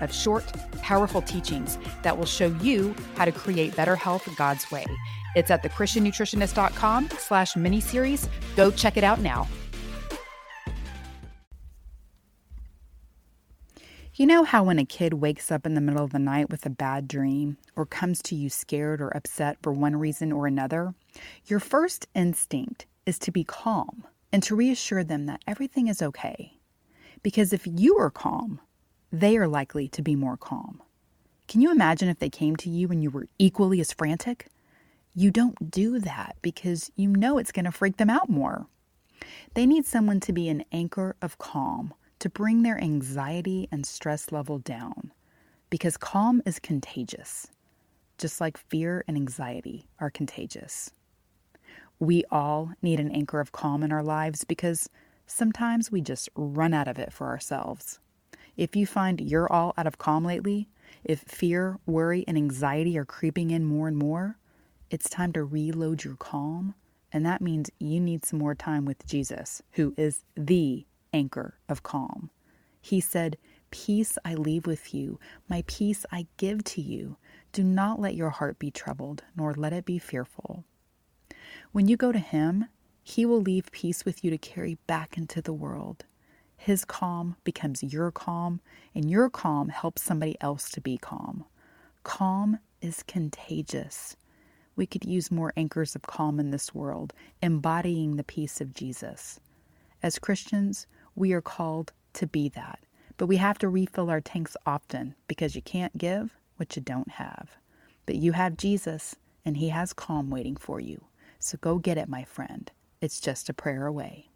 of short, powerful teachings that will show you how to create better health God's way. It's at thechristiannutritionist.com slash miniseries. Go check it out now. You know how when a kid wakes up in the middle of the night with a bad dream or comes to you scared or upset for one reason or another? Your first instinct is to be calm and to reassure them that everything is okay. Because if you are calm, they are likely to be more calm. Can you imagine if they came to you and you were equally as frantic? You don't do that because you know it's going to freak them out more. They need someone to be an anchor of calm to bring their anxiety and stress level down because calm is contagious, just like fear and anxiety are contagious. We all need an anchor of calm in our lives because sometimes we just run out of it for ourselves. If you find you're all out of calm lately, if fear, worry, and anxiety are creeping in more and more, it's time to reload your calm. And that means you need some more time with Jesus, who is the anchor of calm. He said, Peace I leave with you, my peace I give to you. Do not let your heart be troubled, nor let it be fearful. When you go to Him, He will leave peace with you to carry back into the world. His calm becomes your calm, and your calm helps somebody else to be calm. Calm is contagious. We could use more anchors of calm in this world, embodying the peace of Jesus. As Christians, we are called to be that, but we have to refill our tanks often because you can't give what you don't have. But you have Jesus, and He has calm waiting for you. So go get it, my friend. It's just a prayer away.